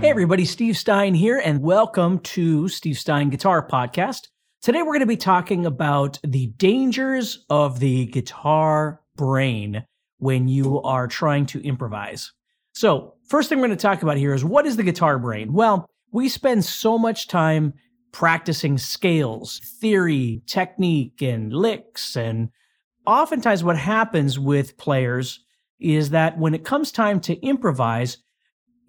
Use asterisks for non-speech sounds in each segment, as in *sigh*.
Hey everybody, Steve Stine here, and welcome to Steve Stine Guitar Podcast. Today we're going to be talking about the dangers of the guitar brain when you are trying to improvise. So, first thing we're going to talk about here is what is the guitar brain? Well, we spend so much time practicing scales, theory, technique, and licks. And oftentimes, what happens with players is that when it comes time to improvise,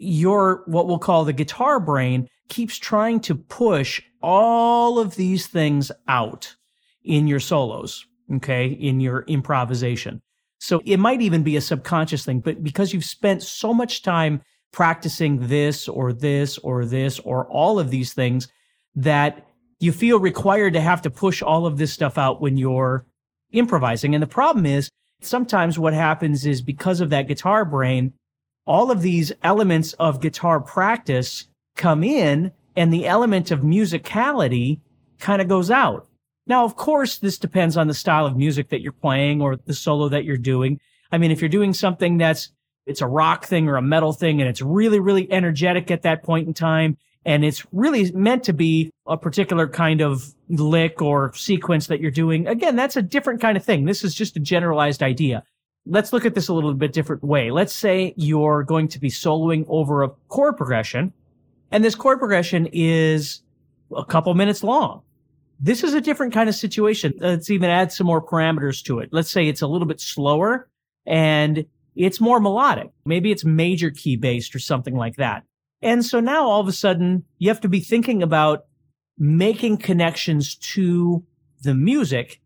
your what we'll call the guitar brain keeps trying to push all of these things out in your solos, okay, in your improvisation. So it might even be a subconscious thing, but because you've spent so much time practicing this or this or this or all of these things that you feel required to have to push all of this stuff out when you're improvising. And the problem is sometimes what happens is because of that guitar brain, all of these elements of guitar practice come in and the element of musicality kind of goes out. Now, of course, this depends on the style of music that you're playing or the solo that you're doing. I mean, if you're doing something that's, it's a rock thing or a metal thing and it's really, really energetic at that point in time, and it's really meant to be a particular kind of lick or sequence that you're doing. Again, that's a different kind of thing. This is just a generalized idea. Let's look at this a little bit different way. Let's say you're going to be soloing over a chord progression and this chord progression is a couple minutes long. This is a different kind of situation. Let's even add some more parameters to it. Let's say it's a little bit slower and it's more melodic. Maybe it's major key based or something like that. And so now all of a sudden you have to be thinking about making connections to the music,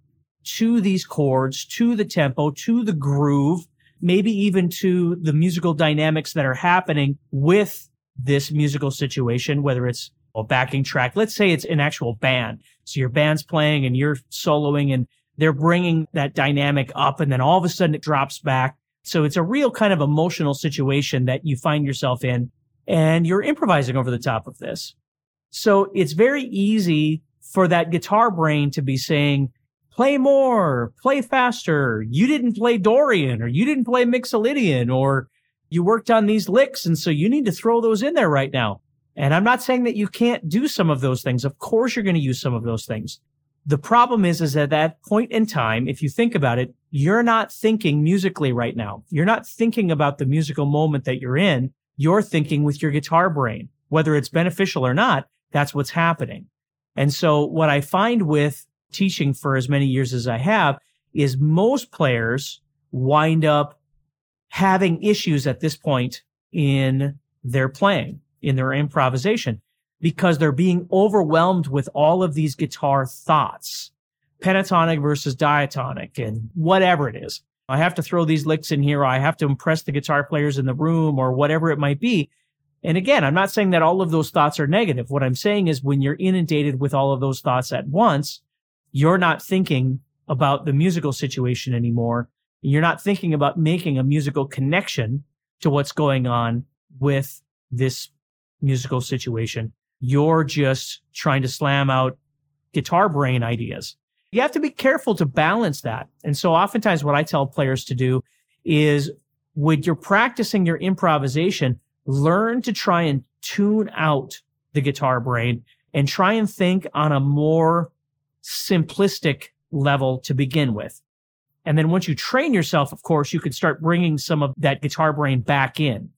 to these chords, to the tempo, to the groove, maybe even to the musical dynamics that are happening with this musical situation, whether it's a backing track. Let's say it's an actual band. So your band's playing and you're soloing and they're bringing that dynamic up and then all of a sudden it drops back. So it's a real kind of emotional situation that you find yourself in and you're improvising over the top of this. So it's very easy for that guitar brain to be saying, play more, play faster. You didn't play Dorian or you didn't play Mixolydian or you worked on these licks. And so you need to throw those in there right now. And I'm not saying that you can't do some of those things. Of course, you're going to use some of those things. The problem is, is at that point in time, if you think about it, you're not thinking musically right now. You're not thinking about the musical moment that you're in. You're thinking with your guitar brain, whether it's beneficial or not. That's what's happening. And so what I find with teaching for as many years as I have is most players wind up having issues at this point in their playing, in their improvisation, because they're being overwhelmed with all of these guitar thoughts, pentatonic versus diatonic and whatever it is. I have to throw these licks in here. I have to impress the guitar players in the room or whatever it might be. And again, I'm not saying that all of those thoughts are negative. What I'm saying is when you're inundated with all of those thoughts at once, you're not thinking about the musical situation anymore. You're not thinking about making a musical connection to what's going on with this musical situation. You're just trying to slam out guitar brain ideas. You have to be careful to balance that. And so oftentimes what I tell players to do is when you're practicing your improvisation, learn to try and tune out the guitar brain and try and think on a more simplistic level to begin with. And then once you train yourself, of course, you can start bringing some of that guitar brain back in.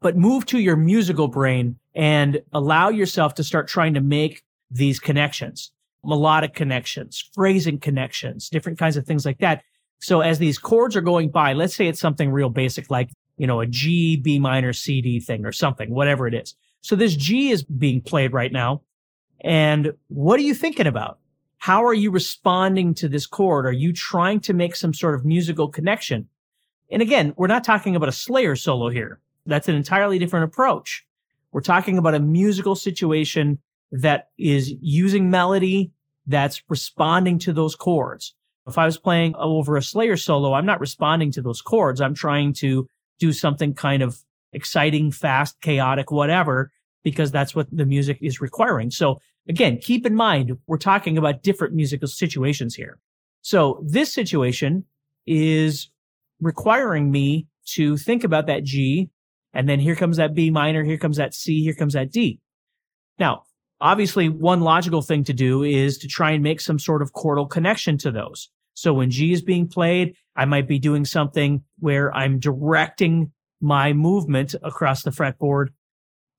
But move to your musical brain and allow yourself to start trying to make these connections, melodic connections, phrasing connections, different kinds of things like that. So as these chords are going by, let's say it's something real basic like, you know, a G, B minor, C, D thing or something, whatever it is. So this G is being played right now. And what are you thinking about? How are you responding to this chord? Are you trying to make some sort of musical connection? And again, we're not talking about a Slayer solo here. That's an entirely different approach. We're talking about a musical situation that is using melody that's responding to those chords. If I was playing over a Slayer solo, I'm not responding to those chords. I'm trying to do something kind of exciting, fast, chaotic, whatever, because that's what the music is requiring. So again, keep in mind, we're talking about different musical situations here. So this situation is requiring me to think about that G and then here comes that B minor, here comes that C, here comes that D. Now, obviously one logical thing to do is to try and make some sort of chordal connection to those. So when G is being played, I might be doing something where I'm directing my movement across the fretboard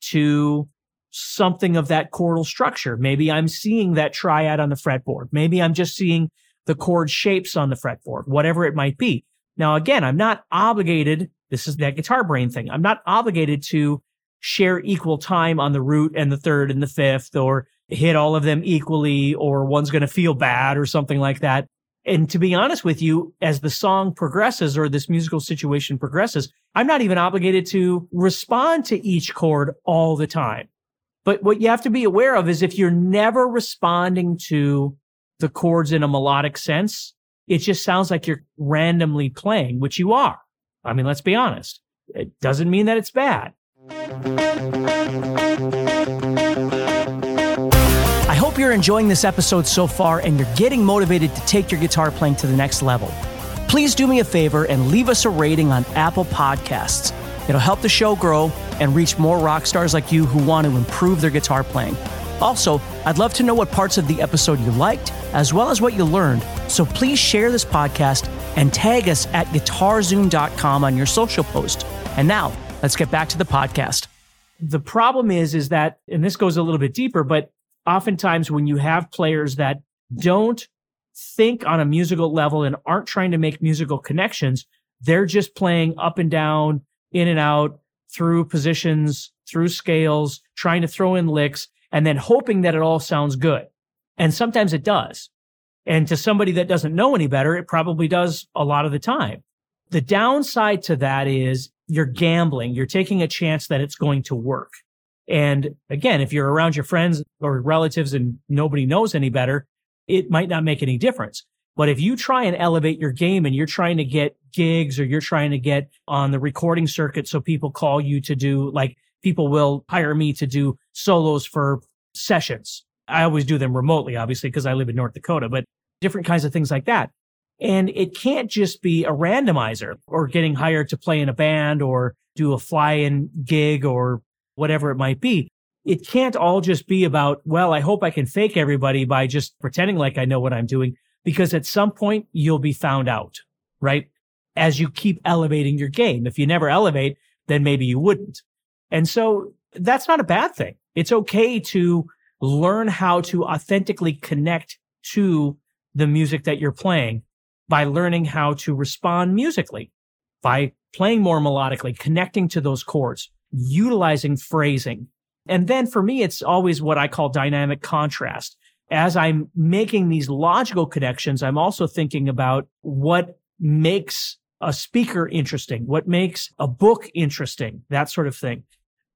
to something of that chordal structure. Maybe I'm seeing that triad on the fretboard. Maybe I'm just seeing the chord shapes on the fretboard, whatever it might be. Now, again, I'm not obligated. This is that guitar brain thing. I'm not obligated to share equal time on the root and the third and the fifth or hit all of them equally or one's going to feel bad or something like that. And to be honest with you, as the song progresses or this musical situation progresses, I'm not even obligated to respond to each chord all the time. But what you have to be aware of is if you're never responding to the chords in a melodic sense, it just sounds like you're randomly playing, which you are. I mean, let's be honest. It doesn't mean that it's bad. You're enjoying this episode so far and you're getting motivated to take your guitar playing to the next level. Please do me a favor and leave us a rating on Apple Podcasts. It'll help the show grow and reach more rock stars like you who want to improve their guitar playing. Also, I'd love to know what parts of the episode you liked, as well as what you learned. So please share this podcast and tag us at guitarzoom.com on your social post. And now, let's get back to the podcast. The problem is, is that, and this goes a little bit deeper, but oftentimes when you have players that don't think on a musical level and aren't trying to make musical connections, they're just playing up and down, in and out, through positions, through scales, trying to throw in licks and then hoping that it all sounds good. And sometimes it does. And to somebody that doesn't know any better, it probably does a lot of the time. The downside to that is you're gambling. You're taking a chance that it's going to work. And again, if you're around your friends or relatives and nobody knows any better, it might not make any difference. But if you try and elevate your game and you're trying to get gigs or you're trying to get on the recording circuit so people call you to do like people will hire me to do solos for sessions. I always do them remotely, obviously, because I live in North Dakota, but different kinds of things like that. And it can't just be a randomizer or getting hired to play in a band or do a fly in gig or whatever it might be. It can't all just be about, well, I hope I can fake everybody by just pretending like I know what I'm doing because at some point you'll be found out, right? As you keep elevating your game. If you never elevate, then maybe you wouldn't. And so that's not a bad thing. It's okay to learn how to authentically connect to the music that you're playing by learning how to respond musically, by playing more melodically, connecting to those chords, utilizing phrasing. And then for me, it's always what I call dynamic contrast. As I'm making these logical connections, I'm also thinking about what makes a speaker interesting, what makes a book interesting, that sort of thing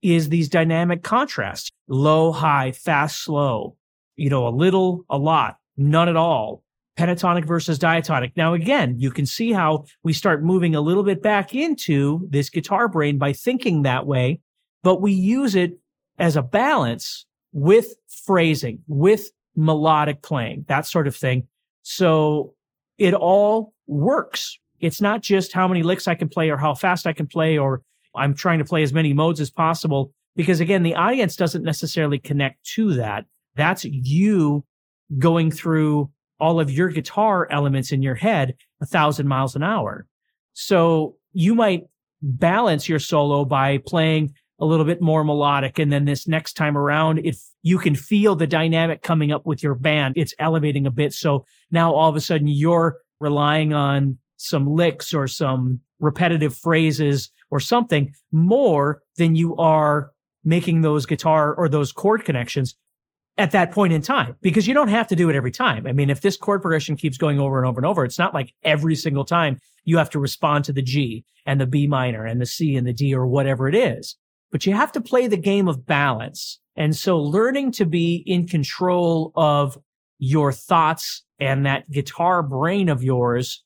is these dynamic contrasts, low, high, fast, slow, you know, a little, a lot, none at all, pentatonic versus diatonic. Now, again, you can see how we start moving a little bit back into this guitar brain by thinking that way, but we use it as a balance with phrasing, with melodic playing, that sort of thing. So it all works. It's not just how many licks I can play or how fast I can play or I'm trying to play as many modes as possible because again, the audience doesn't necessarily connect to that. That's you going through all of your guitar elements in your head a thousand miles an hour. So you might balance your solo by playing a little bit more melodic. And then this next time around, if you can feel the dynamic coming up with your band, it's elevating a bit. So now all of a sudden you're relying on some licks or some repetitive phrases or something more than you are making those guitar or those chord connections at that point in time because you don't have to do it every time. I mean, if this chord progression keeps going over and over and over, it's not like every single time you have to respond to the G and the B minor and the C and the D or whatever it is. but you have to play the game of balance. And so learning to be in control of your thoughts and that guitar brain of yours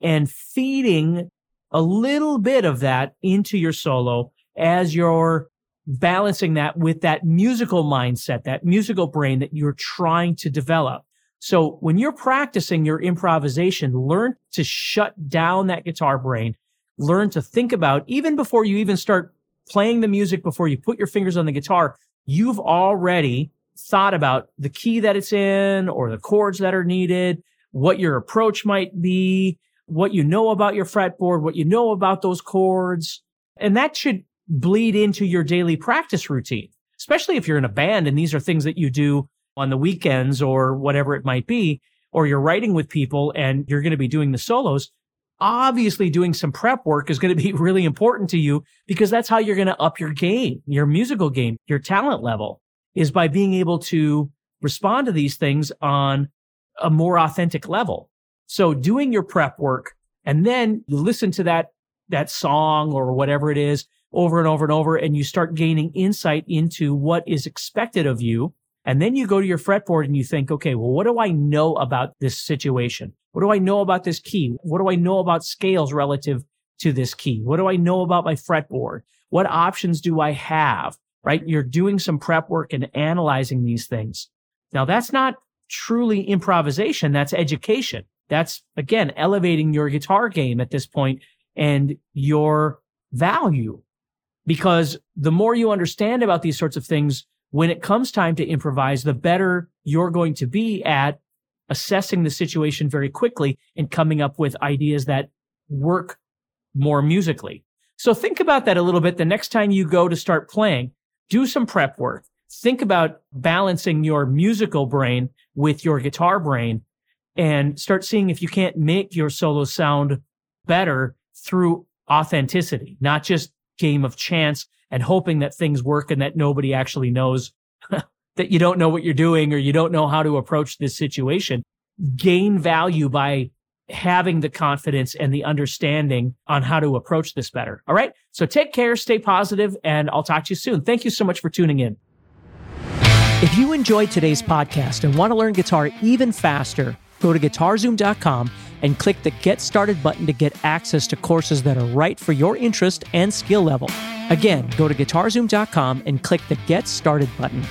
and feeding a little bit of that into your solo as you're balancing that with that musical mindset, that musical brain that you're trying to develop. So when you're practicing your improvisation, learn to shut down that guitar brain, learn to think about even before you even start playing the music, before you put your fingers on the guitar, you've already thought about the key that it's in or the chords that are needed, what your approach might be, what you know about your fretboard, what you know about those chords. And that should bleed into your daily practice routine, especially if you're in a band and these are things that you do on the weekends or whatever it might be, or you're writing with people and you're going to be doing the solos. Obviously, doing some prep work is going to be *laughs* really important to you because that's how you're going to up your game, your musical game, your talent level is by being able to respond to these things on a more authentic level. So doing your prep work and then you listen to that, that song or whatever it is over and over and over, and you start gaining insight into what is expected of you. And then you go to your fretboard and you think, okay, well, what do I know about this situation? What do I know about this key? What do I know about scales relative to this key? What do I know about my fretboard? What options do I have? Right? You're doing some prep work and analyzing these things. Now that's not truly improvisation. That's education. That's again, elevating your guitar game at this point and your value because the more you understand about these sorts of things, when it comes time to improvise, the better you're going to be at assessing the situation very quickly and coming up with ideas that work more musically. So think about that a little bit. The next time you go to start playing, do some prep work. Think about balancing your musical brain with your guitar brain and start seeing if you can't make your solo sound better through authenticity, not just game of chance and hoping that things work and that nobody actually knows *laughs* that you don't know what you're doing or you don't know how to approach this situation. Gain value by having the confidence and the understanding on how to approach this better. All right. So take care, stay positive, and I'll talk to you soon. Thank you so much for tuning in. If you enjoyed today's podcast and want to learn guitar even faster, go to guitarzoom.com and click the Get Started button to get access to courses that are right for your interest and skill level. Again, go to guitarzoom.com and click the Get Started button.